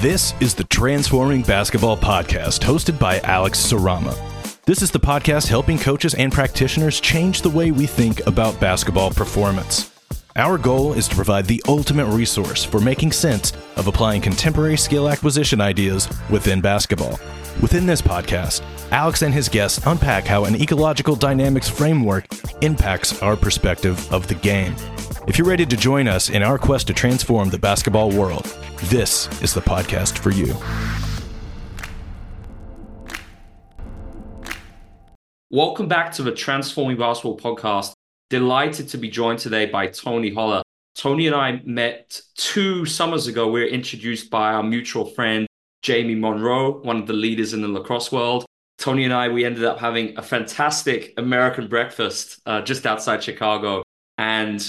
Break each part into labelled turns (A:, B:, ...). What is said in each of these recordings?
A: This is the Transforming Basketball Podcast, hosted by Alex Sarama. This is the podcast helping coaches and practitioners change the way we think about basketball performance. Our goal is to provide the ultimate resource for making sense of applying contemporary skill acquisition ideas within basketball. Within this podcast, Alex and his guests unpack how an ecological dynamics framework impacts our perspective of the game. If you're ready to join us in our quest to transform the basketball world, this is the podcast for you.
B: Welcome back to the Transforming Basketball podcast. Delighted to be joined today by Tony Holler. Tony and I met two summers ago. We were introduced by our mutual friend, Jamie Monroe, one of the leaders in the lacrosse world. Tony and I, we ended up having a fantastic American breakfast uh, just outside Chicago. And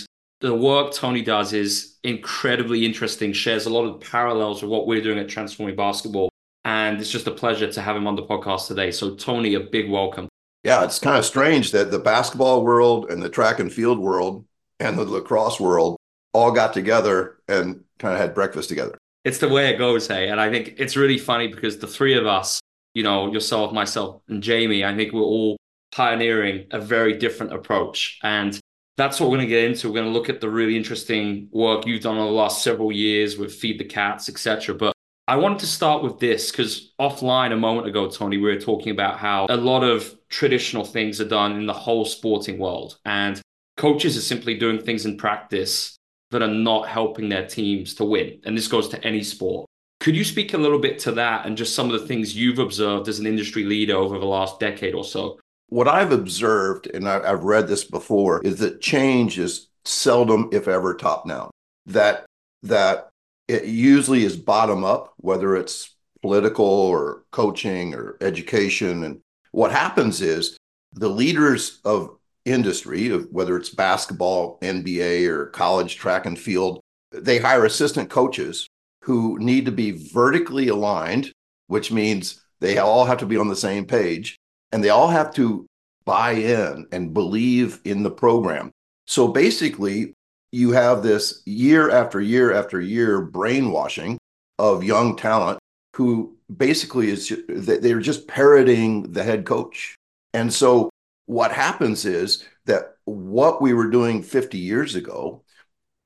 B: the work Tony does is incredibly interesting, shares a lot of parallels with what we're doing at Transforming Basketball. And it's just a pleasure to have him on the podcast today. So, Tony, a big welcome.
C: Yeah, it's kind of strange that the basketball world and the track and field world and the lacrosse world all got together and kind of had breakfast together
B: it's the way it goes, hey. And I think it's really funny because the three of us, you know, yourself, myself, and Jamie, I think we're all pioneering a very different approach. And that's what we're going to get into. We're going to look at the really interesting work you've done over the last several years with Feed the Cats, etc. But I wanted to start with this because offline a moment ago, Tony, we were talking about how a lot of traditional things are done in the whole sporting world. And coaches are simply doing things in practice that are not helping their teams to win. And this goes to any sport. Could you speak a little bit to that and just some of the things you've observed as an industry leader over the last decade or so?
C: What I've observed, and I've read this before, is that change is seldom, if ever, top down. That that it usually is bottom up, whether it's political or coaching or education. And what happens is the leaders of industry, whether it's basketball, NBA, or college track and field, they hire assistant coaches who need to be vertically aligned, which means they all have to be on the same page and they all have to buy in and believe in the program. So basically, you have this year after year after year brainwashing of young talent who basically is they're just parroting the head coach. And so what happens is that what we were doing 50 years ago,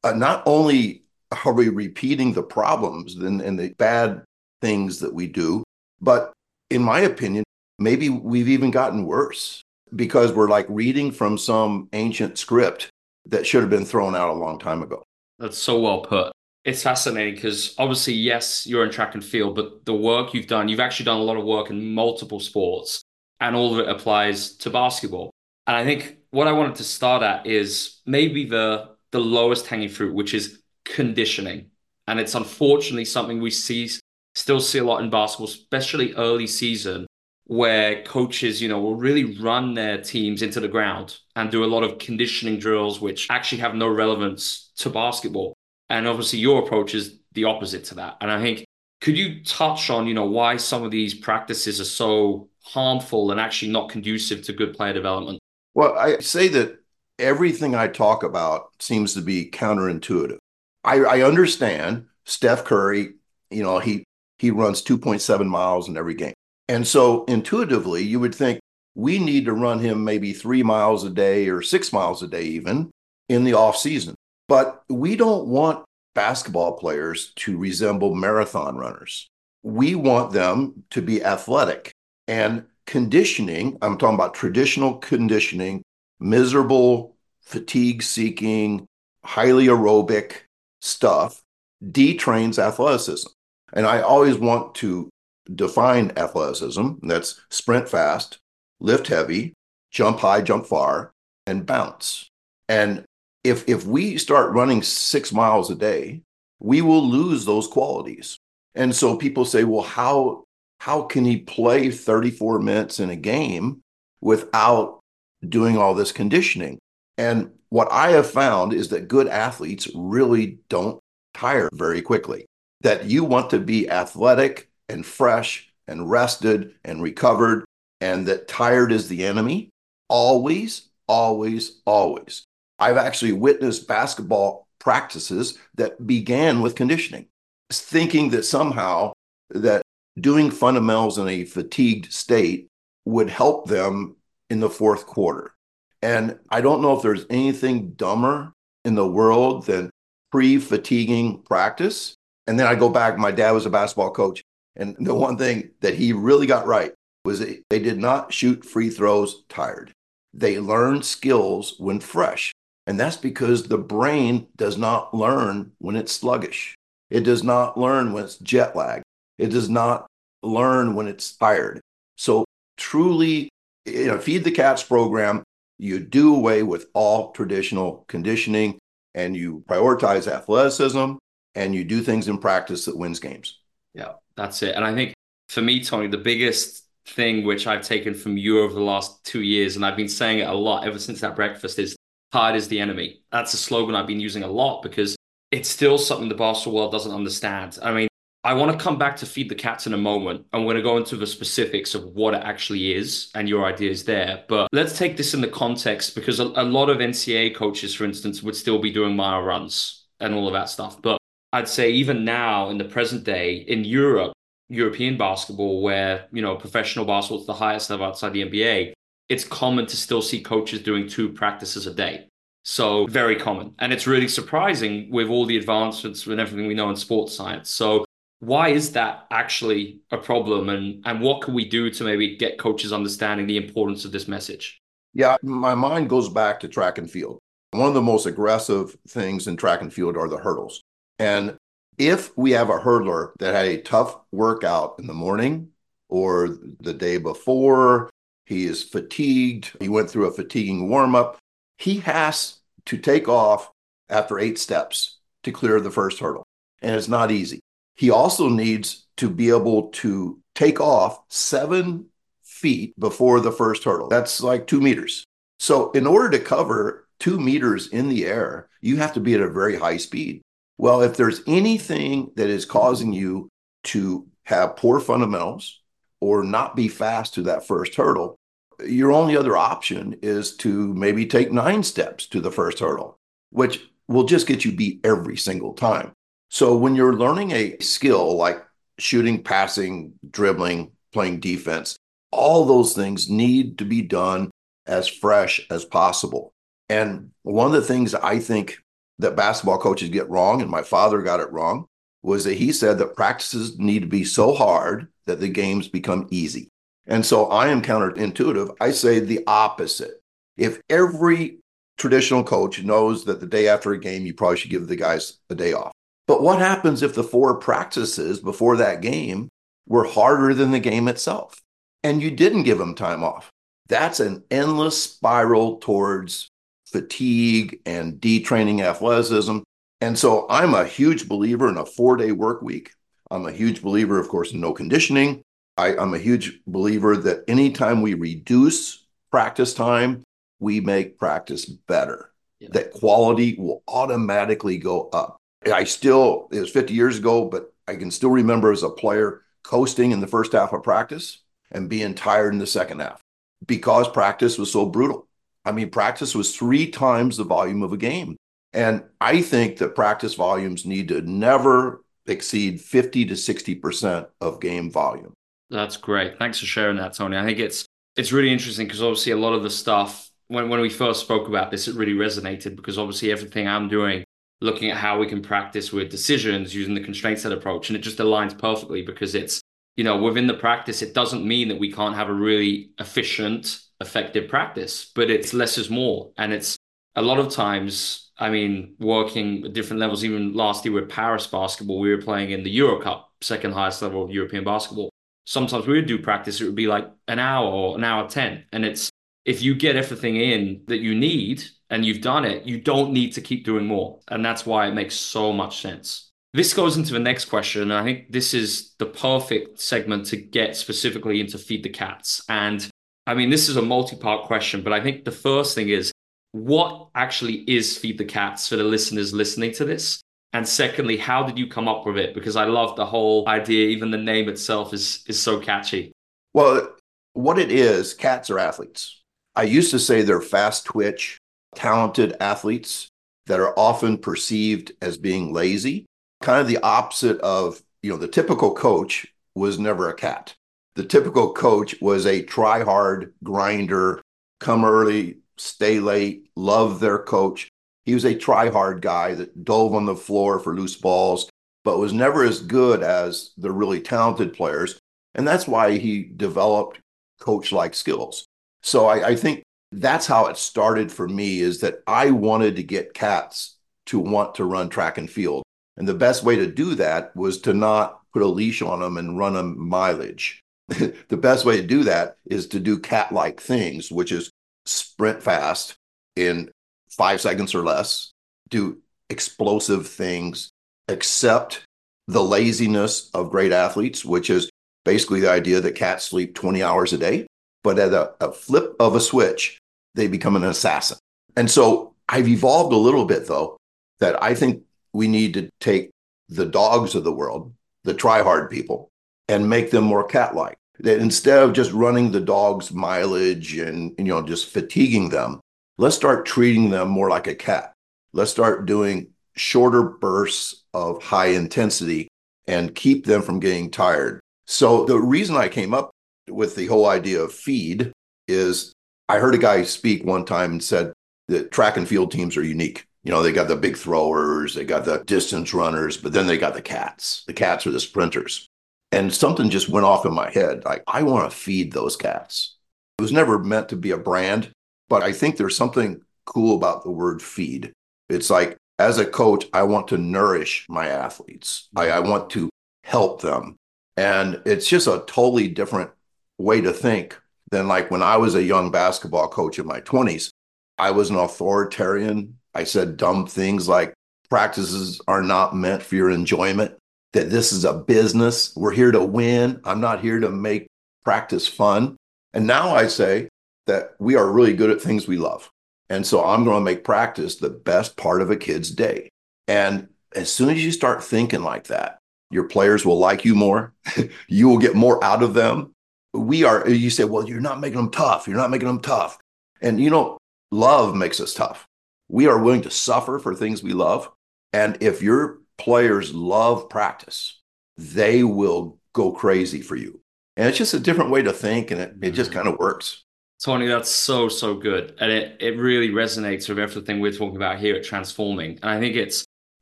C: uh, not only are we repeating the problems and, and the bad things that we do, but in my opinion, maybe we've even gotten worse because we're like reading from some ancient script that should have been thrown out a long time ago.
B: That's so well put. It's fascinating because obviously, yes, you're in track and field, but the work you've done, you've actually done a lot of work in multiple sports and all of it applies to basketball. And I think what I wanted to start at is maybe the the lowest hanging fruit, which is conditioning. And it's unfortunately something we see still see a lot in basketball, especially early season, where coaches, you know, will really run their teams into the ground and do a lot of conditioning drills, which actually have no relevance to basketball. And obviously your approach is the opposite to that. And I think could you touch on, you know, why some of these practices are so harmful and actually not conducive to good player development?
C: Well, I say that everything I talk about seems to be counterintuitive. I, I understand Steph Curry, you know, he he runs 2.7 miles in every game. And so intuitively, you would think we need to run him maybe three miles a day or six miles a day, even in the off season. But we don't want basketball players to resemble marathon runners. We want them to be athletic. And conditioning, I'm talking about traditional conditioning, miserable, fatigue seeking, highly aerobic stuff detrains athleticism. And I always want to define athleticism that's sprint fast, lift heavy, jump high, jump far, and bounce. And if if we start running 6 miles a day, we will lose those qualities. And so people say, well, how how can he play 34 minutes in a game without doing all this conditioning? And what I have found is that good athletes really don't tire very quickly. That you want to be athletic and fresh and rested and recovered, and that tired is the enemy. Always, always, always. I've actually witnessed basketball practices that began with conditioning thinking that somehow that doing fundamentals in a fatigued state would help them in the fourth quarter. And I don't know if there's anything dumber in the world than pre fatiguing practice. And then I go back, my dad was a basketball coach. And the one thing that he really got right was that they did not shoot free throws tired. They learned skills when fresh. And that's because the brain does not learn when it's sluggish. It does not learn when it's jet lag. It does not learn when it's tired. So truly, you know, feed the cats program, you do away with all traditional conditioning and you prioritize athleticism and you do things in practice that wins games.
B: Yeah, that's it. And I think for me, Tony, the biggest thing which I've taken from you over the last two years, and I've been saying it a lot ever since that breakfast, is tired is the enemy. That's a slogan I've been using a lot because it's still something the basketball world doesn't understand. I mean, I want to come back to feed the cats in a moment. I'm going to go into the specifics of what it actually is and your ideas there. But let's take this in the context because a, a lot of NCAA coaches, for instance, would still be doing mile runs and all of that stuff. But I'd say even now in the present day in Europe, European basketball, where you know professional basketball is the highest level outside the NBA, it's common to still see coaches doing two practices a day. So very common. And it's really surprising with all the advancements and everything we know in sports science. So why is that actually a problem and and what can we do to maybe get coaches understanding the importance of this message?
C: Yeah, my mind goes back to track and field. One of the most aggressive things in track and field are the hurdles. And if we have a hurdler that had a tough workout in the morning or the day before, he is fatigued, he went through a fatiguing warm up, he has to take off after eight steps to clear the first hurdle. And it's not easy. He also needs to be able to take off seven feet before the first hurdle. That's like two meters. So, in order to cover two meters in the air, you have to be at a very high speed. Well, if there's anything that is causing you to have poor fundamentals or not be fast to that first hurdle, your only other option is to maybe take nine steps to the first hurdle, which will just get you beat every single time. So when you're learning a skill like shooting, passing, dribbling, playing defense, all those things need to be done as fresh as possible. And one of the things I think that basketball coaches get wrong, and my father got it wrong, was that he said that practices need to be so hard that the games become easy. And so I am counterintuitive. I say the opposite. If every traditional coach knows that the day after a game, you probably should give the guys a day off. But what happens if the four practices before that game were harder than the game itself and you didn't give them time off? That's an endless spiral towards fatigue and detraining athleticism. And so I'm a huge believer in a four day work week. I'm a huge believer, of course, in no conditioning. I, am a huge believer that anytime we reduce practice time, we make practice better. Yeah. That quality will automatically go up. I still, it was 50 years ago, but I can still remember as a player coasting in the first half of practice and being tired in the second half because practice was so brutal. I mean, practice was three times the volume of a game. And I think that practice volumes need to never exceed 50 to 60% of game volume.
B: That's great. Thanks for sharing that, Tony. I think it's it's really interesting because obviously a lot of the stuff when, when we first spoke about this, it really resonated because obviously everything I'm doing looking at how we can practice with decisions using the constraint set approach. And it just aligns perfectly because it's, you know, within the practice, it doesn't mean that we can't have a really efficient, effective practice, but it's less is more. And it's a lot of times, I mean, working at different levels, even last year with Paris basketball, we were playing in the Euro Cup, second highest level of European basketball. Sometimes we would do practice, it would be like an hour or an hour 10. And it's, if you get everything in that you need and you've done it, you don't need to keep doing more. And that's why it makes so much sense. This goes into the next question. I think this is the perfect segment to get specifically into Feed the Cats. And I mean, this is a multi part question, but I think the first thing is what actually is Feed the Cats for the listeners listening to this? And secondly, how did you come up with it? Because I love the whole idea, even the name itself is is so catchy.
C: Well, what it is, cats are athletes. I used to say they're fast twitch, talented athletes that are often perceived as being lazy. kind of the opposite of, you know, the typical coach was never a cat. The typical coach was a try hard grinder, come early, stay late, love their coach. He was a try hard guy that dove on the floor for loose balls, but was never as good as the really talented players. And that's why he developed coach like skills. So I, I, think that's how it started for me is that I wanted to get cats to want to run track and field. And the best way to do that was to not put a leash on them and run them mileage. the best way to do that is to do cat like things, which is sprint fast in five seconds or less, do explosive things, accept the laziness of great athletes, which is basically the idea that cats sleep 20 hours a day. But at a, a flip of a switch, they become an assassin. And so I've evolved a little bit, though, that I think we need to take the dogs of the world, the try hard people, and make them more cat like that instead of just running the dogs mileage and you know just fatiguing them let's start treating them more like a cat. Let's start doing shorter bursts of high intensity and keep them from getting tired. So the reason i came up with the whole idea of feed is i heard a guy speak one time and said that track and field teams are unique. You know they got the big throwers they got the distance runners but then they got the cats. The cats are the sprinters and something just went off in my head. Like, I want to feed those cats. It was never meant to be a brand, but I think there's something cool about the word feed. It's like, as a coach, I want to nourish my athletes, I, I want to help them. And it's just a totally different way to think than like when I was a young basketball coach in my 20s. I was an authoritarian. I said dumb things like practices are not meant for your enjoyment that this is a business. We're here to win. I'm not here to make practice fun. And now I say that we are really good at things we love. And so I'm going to make practice the best part of a kid's day. And as soon as you start thinking like that, your players will like you more. you will get more out of them. We are, you say, well, you're not making them tough. You're not making them tough. And you know, love makes us tough. We are willing to suffer for things we love. And if you're players love practice, they will go crazy for you. And it's just a different way to think, and it, it just mm-hmm. kind of works.
B: Tony, that's so, so good. And it, it really resonates with everything we're talking about here at Transforming. And I think it's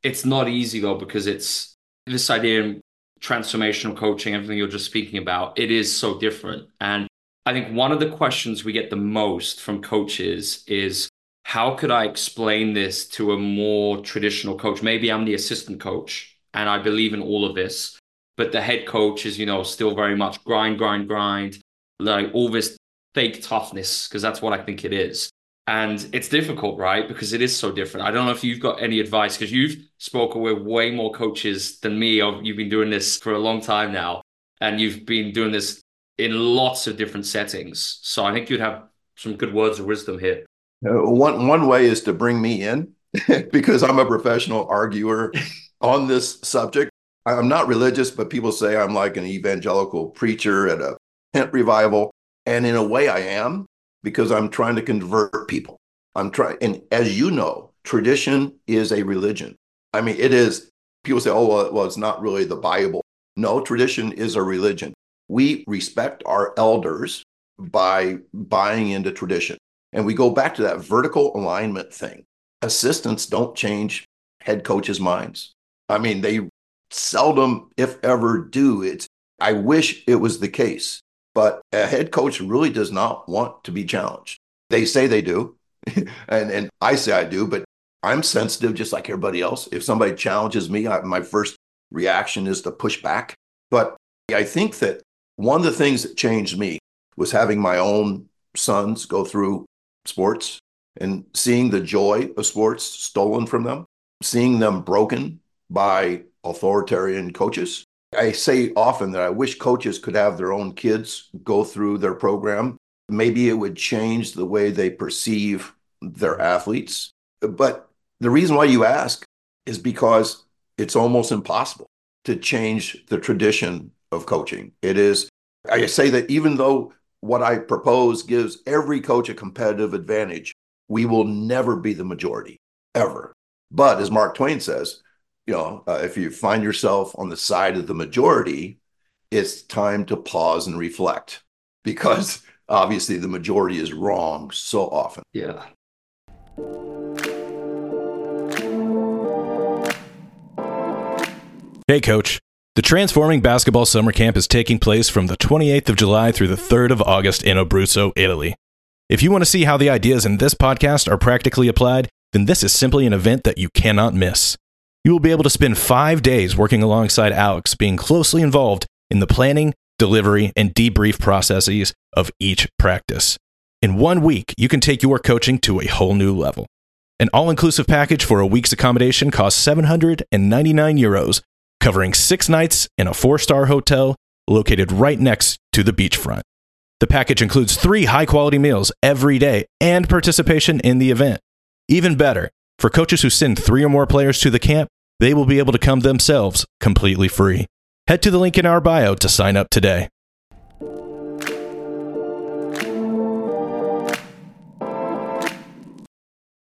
B: it's not easy though, because it's this idea in transformational coaching, everything you're just speaking about, it is so different. And I think one of the questions we get the most from coaches is how could I explain this to a more traditional coach? Maybe I'm the assistant coach and I believe in all of this, but the head coach is, you know, still very much grind, grind, grind, like all this fake toughness, because that's what I think it is. And it's difficult, right? Because it is so different. I don't know if you've got any advice because you've spoken with way more coaches than me. You've been doing this for a long time now, and you've been doing this in lots of different settings. So I think you'd have some good words of wisdom here.
C: Uh, one one way is to bring me in because I'm a professional arguer on this subject. I'm not religious, but people say I'm like an evangelical preacher at a tent revival, and in a way, I am because I'm trying to convert people. I'm trying, and as you know, tradition is a religion. I mean, it is. People say, "Oh, well, well, it's not really the Bible." No, tradition is a religion. We respect our elders by buying into tradition. And we go back to that vertical alignment thing. Assistants don't change head coaches' minds. I mean, they seldom, if ever, do. It's I wish it was the case, but a head coach really does not want to be challenged. They say they do, and and I say I do, but I'm sensitive just like everybody else. If somebody challenges me, I, my first reaction is to push back. But I think that one of the things that changed me was having my own sons go through sports and seeing the joy of sports stolen from them, seeing them broken by authoritarian coaches. I say often that I wish coaches could have their own kids go through their program. Maybe it would change the way they perceive their athletes. But the reason why you ask is because it's almost impossible to change the tradition of coaching. It is, I say that even though what I propose gives every coach a competitive advantage. We will never be the majority, ever. But as Mark Twain says, you know, uh, if you find yourself on the side of the majority, it's time to pause and reflect because obviously the majority is wrong so often.
B: Yeah.
A: Hey, coach. The Transforming Basketball Summer Camp is taking place from the 28th of July through the 3rd of August in Abruzzo, Italy. If you want to see how the ideas in this podcast are practically applied, then this is simply an event that you cannot miss. You will be able to spend five days working alongside Alex, being closely involved in the planning, delivery, and debrief processes of each practice. In one week, you can take your coaching to a whole new level. An all inclusive package for a week's accommodation costs 799 euros covering six nights in a four star hotel located right next to the beachfront. The package includes three high quality meals every day and participation in the event. Even better, for coaches who send three or more players to the camp, they will be able to come themselves completely free. Head to the link in our bio to sign up today.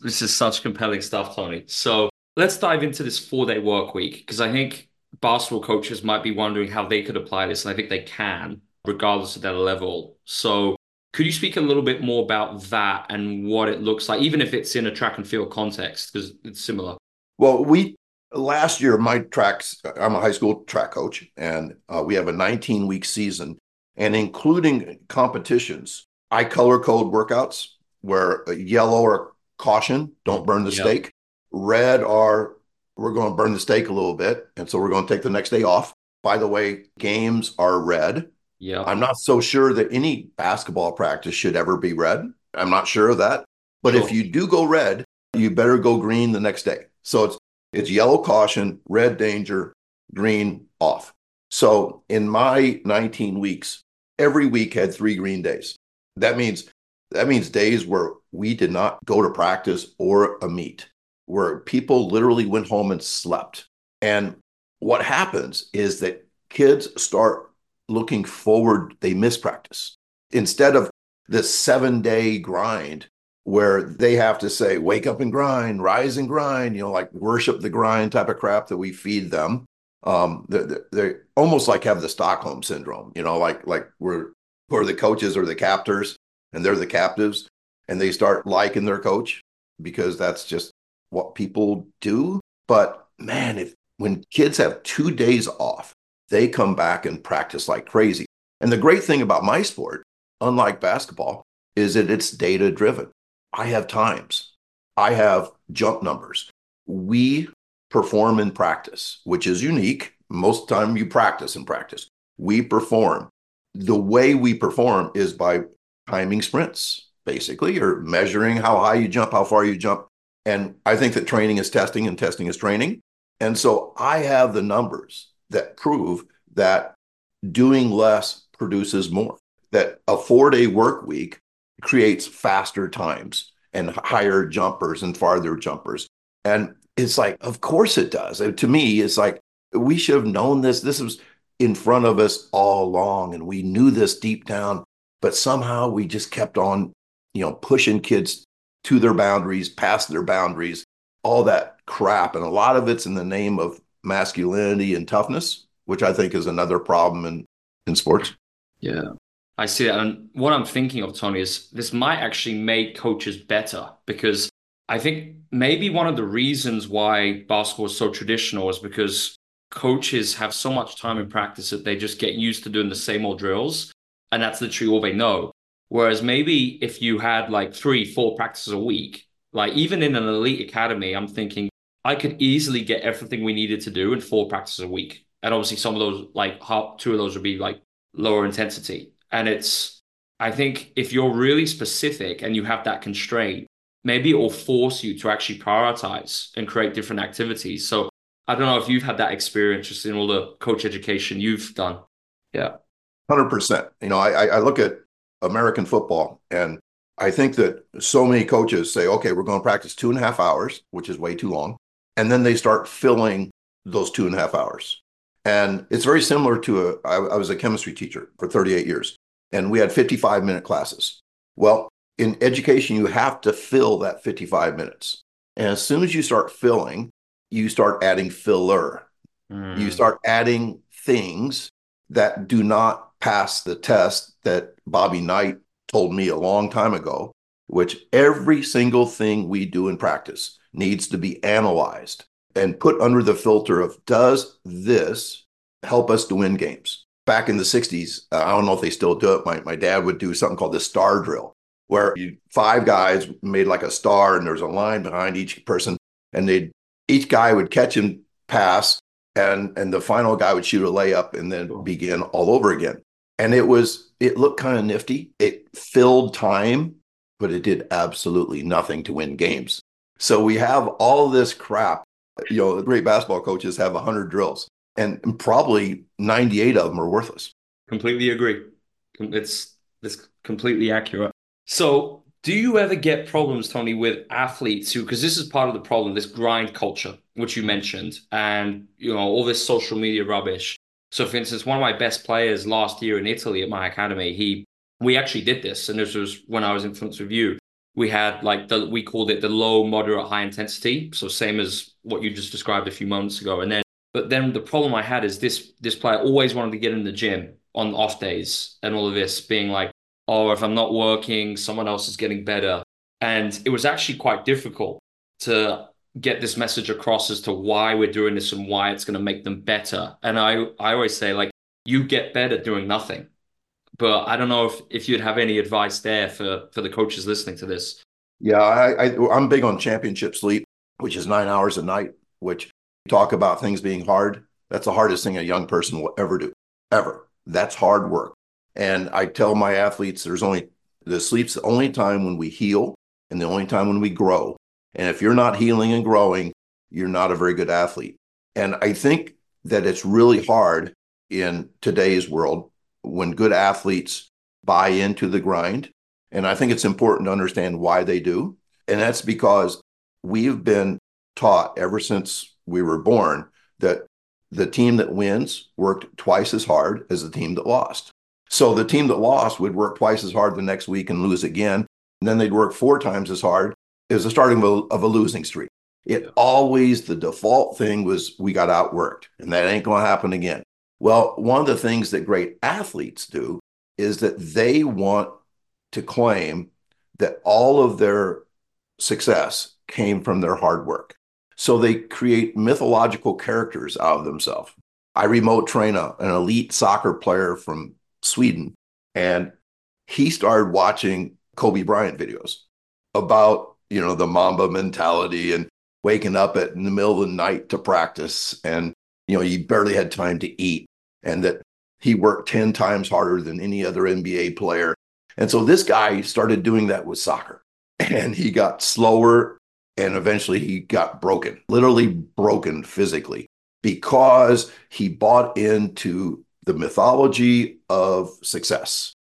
B: This is such compelling stuff, Tony. So let's dive into this four day work week because I think basketball coaches might be wondering how they could apply this, and I think they can, regardless of their level. So, could you speak a little bit more about that and what it looks like, even if it's in a track and field context, because it's similar?
C: Well, we last year, my tracks, I'm a high school track coach, and uh, we have a 19 week season, and including competitions, I color code workouts where yellow are caution, don't burn the yep. stake. Red are we're going to burn the steak a little bit. And so we're going to take the next day off. By the way, games are red.
B: Yeah.
C: I'm not so sure that any basketball practice should ever be red. I'm not sure of that. But if you do go red, you better go green the next day. So it's it's yellow caution, red danger, green off. So in my 19 weeks, every week had three green days. That means that means days where we did not go to practice or a meet where people literally went home and slept. And what happens is that kids start looking forward, they miss practice. Instead of this seven day grind where they have to say, wake up and grind, rise and grind, you know, like worship the grind type of crap that we feed them. Um, they, they almost like have the Stockholm syndrome, you know, like like we're where the coaches are the captors and they're the captives and they start liking their coach because that's just what people do. But man, if when kids have two days off, they come back and practice like crazy. And the great thing about my sport, unlike basketball, is that it's data driven. I have times, I have jump numbers. We perform in practice, which is unique. Most time you practice in practice. We perform. The way we perform is by timing sprints, basically, or measuring how high you jump, how far you jump, and I think that training is testing and testing is training. And so I have the numbers that prove that doing less produces more, that a four day work week creates faster times and higher jumpers and farther jumpers. And it's like, of course it does. To me, it's like, we should have known this. This was in front of us all along, and we knew this deep down, but somehow we just kept on, you know, pushing kids to their boundaries, past their boundaries, all that crap. And a lot of it's in the name of masculinity and toughness, which I think is another problem in, in sports.
B: Yeah. I see that. And what I'm thinking of, Tony, is this might actually make coaches better because I think maybe one of the reasons why basketball is so traditional is because coaches have so much time in practice that they just get used to doing the same old drills. And that's literally all they know. Whereas maybe if you had like three, four practices a week, like even in an elite academy, I'm thinking I could easily get everything we needed to do in four practices a week. And obviously, some of those, like two of those, would be like lower intensity. And it's, I think if you're really specific and you have that constraint, maybe it will force you to actually prioritize and create different activities. So I don't know if you've had that experience just in all the coach education you've done. Yeah.
C: 100%. You know, I, I look at American football. And I think that so many coaches say, okay, we're going to practice two and a half hours, which is way too long. And then they start filling those two and a half hours. And it's very similar to a, I, I was a chemistry teacher for 38 years, and we had 55 minute classes. Well, in education, you have to fill that 55 minutes. And as soon as you start filling, you start adding filler. Mm. You start adding things that do not pass the test that Bobby Knight told me a long time ago, which every single thing we do in practice needs to be analyzed and put under the filter of does this help us to win games? Back in the 60s, uh, I don't know if they still do it. My, my dad would do something called the star drill, where you, five guys made like a star and there's a line behind each person, and they each guy would catch and pass, and and the final guy would shoot a layup and then begin all over again. And it was it looked kind of nifty. It filled time, but it did absolutely nothing to win games. So we have all this crap. You know, great basketball coaches have 100 drills, and probably 98 of them are worthless.
B: Completely agree. It's it's completely accurate. So do you ever get problems, Tony, with athletes who, because this is part of the problem, this grind culture, which you mentioned, and you know all this social media rubbish. So, for instance, one of my best players last year in Italy at my academy, he we actually did this, and this was when I was in front of you. We had like the we called it the low, moderate, high intensity, so same as what you just described a few moments ago. And then, but then the problem I had is this this player always wanted to get in the gym on off days, and all of this being like oh, if I'm not working, someone else is getting better. And it was actually quite difficult to get this message across as to why we're doing this and why it's going to make them better. And I, I always say, like, you get better doing nothing. But I don't know if, if you'd have any advice there for, for the coaches listening to this.
C: Yeah, I, I, I'm big on championship sleep, which is nine hours a night, which talk about things being hard. That's the hardest thing a young person will ever do, ever. That's hard work. And I tell my athletes there's only the sleep's the only time when we heal and the only time when we grow. And if you're not healing and growing, you're not a very good athlete. And I think that it's really hard in today's world when good athletes buy into the grind. And I think it's important to understand why they do. And that's because we've been taught ever since we were born that the team that wins worked twice as hard as the team that lost. So the team that lost would work twice as hard the next week and lose again. And then they'd work four times as hard as the starting of a, of a losing streak. It always, the default thing was we got outworked and that ain't going to happen again. Well, one of the things that great athletes do is that they want to claim that all of their success came from their hard work. So they create mythological characters out of themselves. I remote train a, an elite soccer player from Sweden. And he started watching Kobe Bryant videos about, you know, the Mamba mentality and waking up at in the middle of the night to practice. And, you know, he barely had time to eat and that he worked 10 times harder than any other NBA player. And so this guy started doing that with soccer and he got slower and eventually he got broken, literally broken physically because he bought into the mythology of success.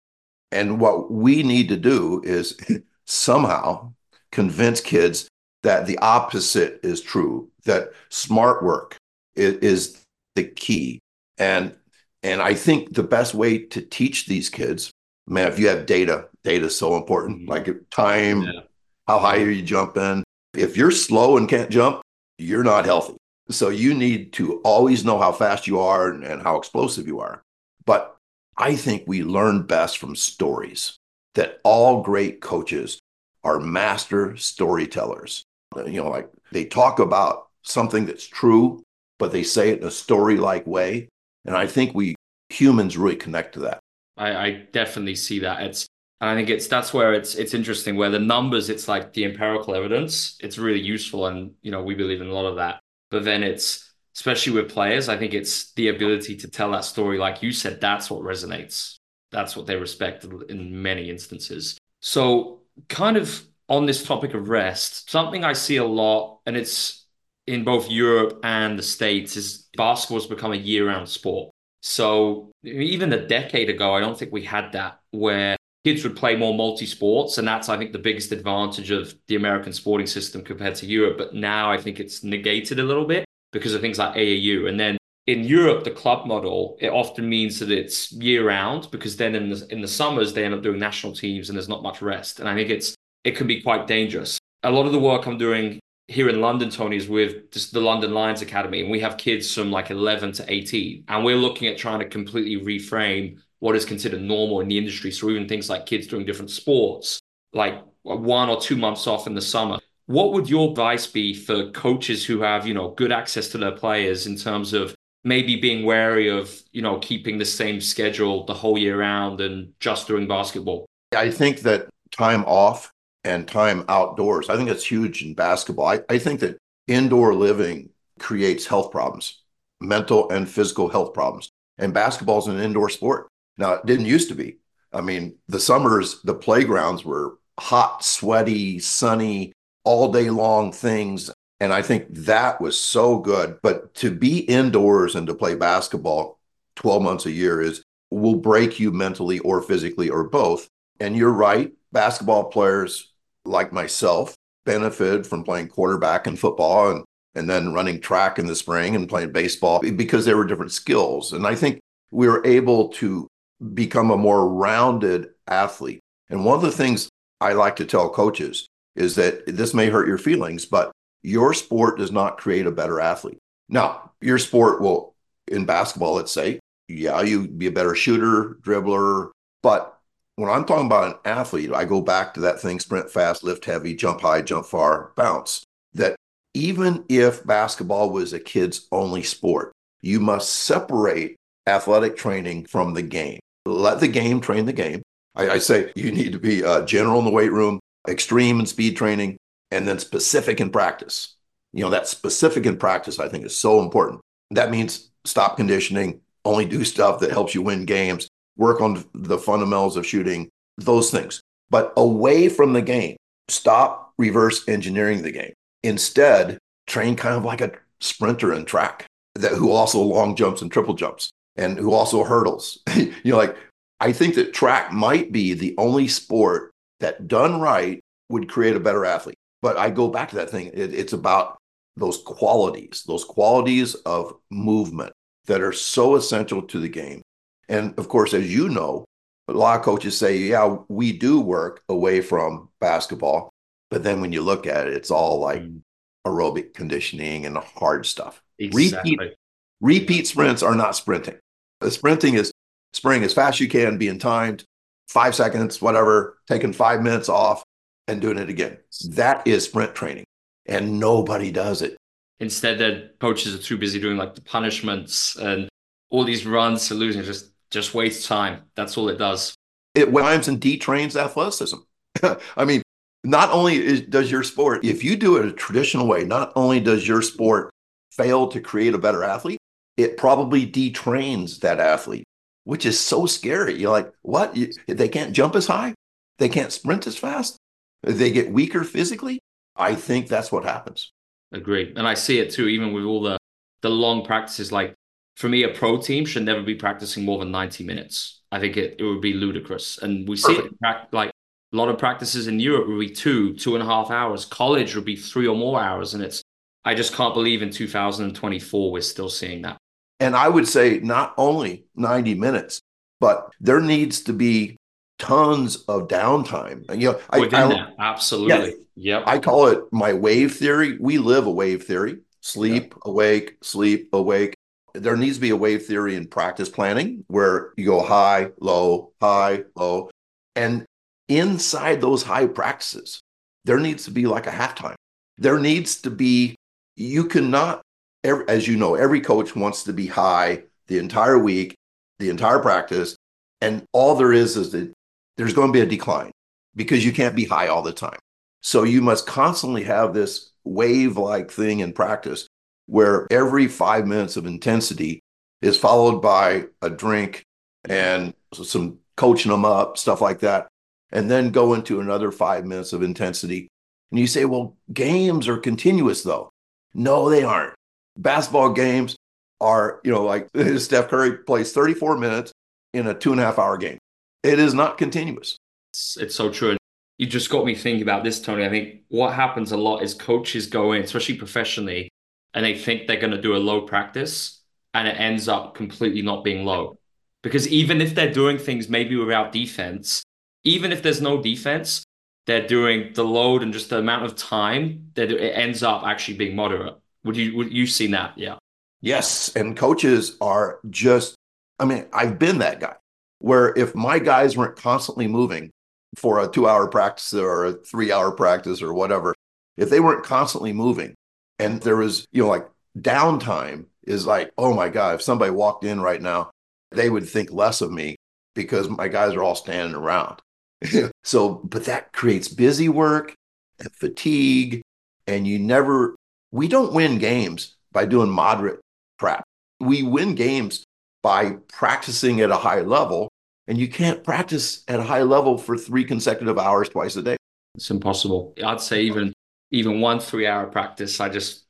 C: And what we need to do is somehow convince kids that the opposite is true, that smart work is, is the key. And and I think the best way to teach these kids, man, if you have data, data is so important. Mm-hmm. Like time, yeah. how high are you jumping? If you're slow and can't jump, you're not healthy. So you need to always know how fast you are and, and how explosive you are. But I think we learn best from stories, that all great coaches are master storytellers. You know, like they talk about something that's true, but they say it in a story like way. And I think we humans really connect to that.
B: I, I definitely see that. It's and I think it's that's where it's it's interesting where the numbers, it's like the empirical evidence, it's really useful. And you know, we believe in a lot of that but then it's especially with players, I think it's the ability to tell that story, like you said, that's what resonates. That's what they respect in many instances. So, kind of on this topic of rest, something I see a lot, and it's in both Europe and the States, is basketball's become a year round sport. So, even a decade ago, I don't think we had that where kids would play more multi sports. And that's, I think, the biggest advantage of the American sporting system compared to Europe. But now I think it's negated a little bit because of things like AAU. And then in Europe, the club model, it often means that it's year round because then in the, in the summers, they end up doing national teams and there's not much rest. And I think it's, it can be quite dangerous. A lot of the work I'm doing here in London, Tony, is with just the London Lions Academy, and we have kids from like 11 to 18, and we're looking at trying to completely reframe what is considered normal in the industry. So even things like kids doing different sports, like one or two months off in the summer. What would your advice be for coaches who have, you know, good access to their players in terms of maybe being wary of, you know, keeping the same schedule the whole year round and just doing basketball?
C: I think that time off and time outdoors, I think that's huge in basketball. I, I think that indoor living creates health problems, mental and physical health problems. And basketball is an indoor sport. Now, it didn't used to be. I mean, the summers, the playgrounds were hot, sweaty, sunny, all day long things. And I think that was so good. But to be indoors and to play basketball 12 months a year is will break you mentally or physically or both. And you're right. Basketball players like myself benefit from playing quarterback in football and, and then running track in the spring and playing baseball because there were different skills. And I think we were able to become a more rounded athlete. And one of the things I like to tell coaches is that this may hurt your feelings, but your sport does not create a better athlete. Now, your sport will, in basketball, let's say, yeah, you be a better shooter, dribbler. But when I'm talking about an athlete, I go back to that thing sprint fast, lift heavy, jump high, jump far, bounce. That even if basketball was a kid's only sport, you must separate athletic training from the game. Let the game train the game. I, I say you need to be uh, general in the weight room, extreme in speed training, and then specific in practice. You know, that specific in practice, I think, is so important. That means stop conditioning, only do stuff that helps you win games, work on the fundamentals of shooting, those things. But away from the game, stop reverse engineering the game. Instead, train kind of like a sprinter in track that who also long jumps and triple jumps and who also hurdles. you know, like I think that track might be the only sport that done right would create a better athlete. But I go back to that thing. It, it's about those qualities, those qualities of movement that are so essential to the game. And of course, as you know, a lot of coaches say, yeah, we do work away from basketball. But then when you look at it, it's all like mm. aerobic conditioning and hard stuff.
B: Exactly.
C: Repeat, repeat sprints are not sprinting. The sprinting is sprinting as fast as you can, being timed, five seconds, whatever, taking five minutes off and doing it again. That is sprint training. And nobody does it.
B: Instead, the coaches are too busy doing like the punishments and all these runs to losing just just waste time. That's all it does.
C: It times and detrains athleticism. I mean, not only is, does your sport, if you do it a traditional way, not only does your sport fail to create a better athlete, it probably detrains that athlete which is so scary. You're like, what? You, they can't jump as high? They can't sprint as fast? They get weaker physically? I think that's what happens.
B: Agree. And I see it too, even with all the, the long practices. Like for me, a pro team should never be practicing more than 90 minutes. I think it, it would be ludicrous. And we see it like a lot of practices in Europe would be two, two and a half hours. College would be three or more hours. And it's, I just can't believe in 2024 we're still seeing that.
C: And I would say not only 90 minutes, but there needs to be tons of downtime. You know,
B: I, I absolutely.
C: Yeah, yep. I call it my wave theory. We live a wave theory sleep, yep. awake, sleep, awake. There needs to be a wave theory in practice planning where you go high, low, high, low. And inside those high practices, there needs to be like a halftime. There needs to be, you cannot every, as you know, every coach wants to be high the entire week, the entire practice. And all there is is that there's going to be a decline because you can't be high all the time. So you must constantly have this wave like thing in practice where every five minutes of intensity is followed by a drink and some coaching them up, stuff like that. And then go into another five minutes of intensity. And you say, well, games are continuous though. No, they aren't basketball games are, you know, like Steph Curry plays 34 minutes in a two and a half hour game. It is not continuous.
B: It's, it's so true. And you just got me thinking about this, Tony. I think what happens a lot is coaches go in, especially professionally, and they think they're going to do a low practice and it ends up completely not being low. Because even if they're doing things maybe without defense, even if there's no defense, they're doing the load and just the amount of time that it ends up actually being moderate. Would you would you seen that? Yeah.
C: Yes, and coaches are just I mean, I've been that guy where if my guys weren't constantly moving for a 2-hour practice or a 3-hour practice or whatever, if they weren't constantly moving and there was, you know, like downtime is like, oh my God, if somebody walked in right now, they would think less of me because my guys are all standing around. so, but that creates busy work and fatigue. And you never, we don't win games by doing moderate prep. We win games by practicing at a high level. And you can't practice at a high level for three consecutive hours twice a day.
B: It's impossible. I'd say even even one three hour practice, I just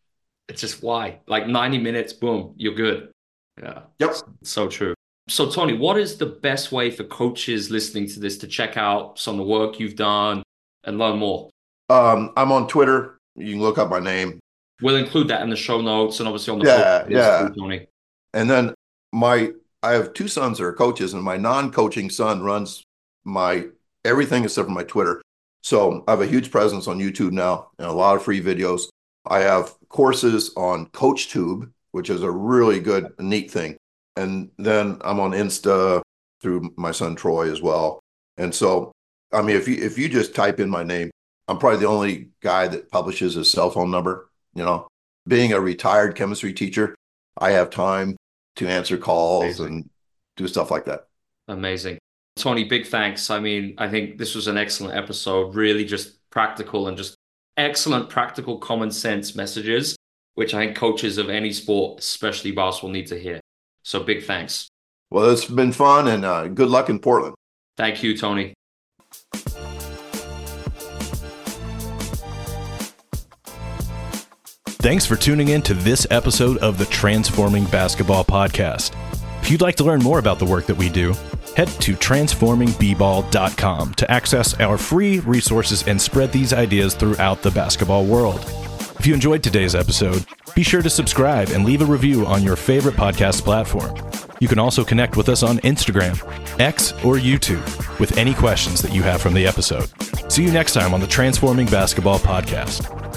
B: it's just why? Like 90 minutes, boom, you're good. Yeah.
C: Yep.
B: So true. So, Tony, what is the best way for coaches listening to this to check out some of the work you've done and learn more?
C: Um, I'm on Twitter. You can look up my name.
B: We'll include that in the show notes and obviously on the
C: yeah, yeah.
B: Tony.
C: And then my I have two sons that are coaches, and my non-coaching son runs my everything except for my Twitter. So I have a huge presence on YouTube now and a lot of free videos. I have courses on CoachTube, which is a really good, neat thing. And then I'm on Insta through my son Troy as well. And so, I mean, if you if you just type in my name, I'm probably the only guy that publishes his cell phone number. You know, being a retired chemistry teacher, I have time to answer calls Amazing. and do stuff like that.
B: Amazing. Tony, big thanks. I mean, I think this was an excellent episode, really just practical and just excellent practical common sense messages, which I think coaches of any sport, especially basketball, need to hear. So big thanks.
C: Well, it's been fun and uh, good luck in Portland.
B: Thank you, Tony.
A: Thanks for tuning in to this episode of the Transforming Basketball Podcast. If you'd like to learn more about the work that we do, head to transformingbball.com to access our free resources and spread these ideas throughout the basketball world. If you enjoyed today's episode, be sure to subscribe and leave a review on your favorite podcast platform. You can also connect with us on Instagram, X, or YouTube with any questions that you have from the episode. See you next time on the Transforming Basketball Podcast.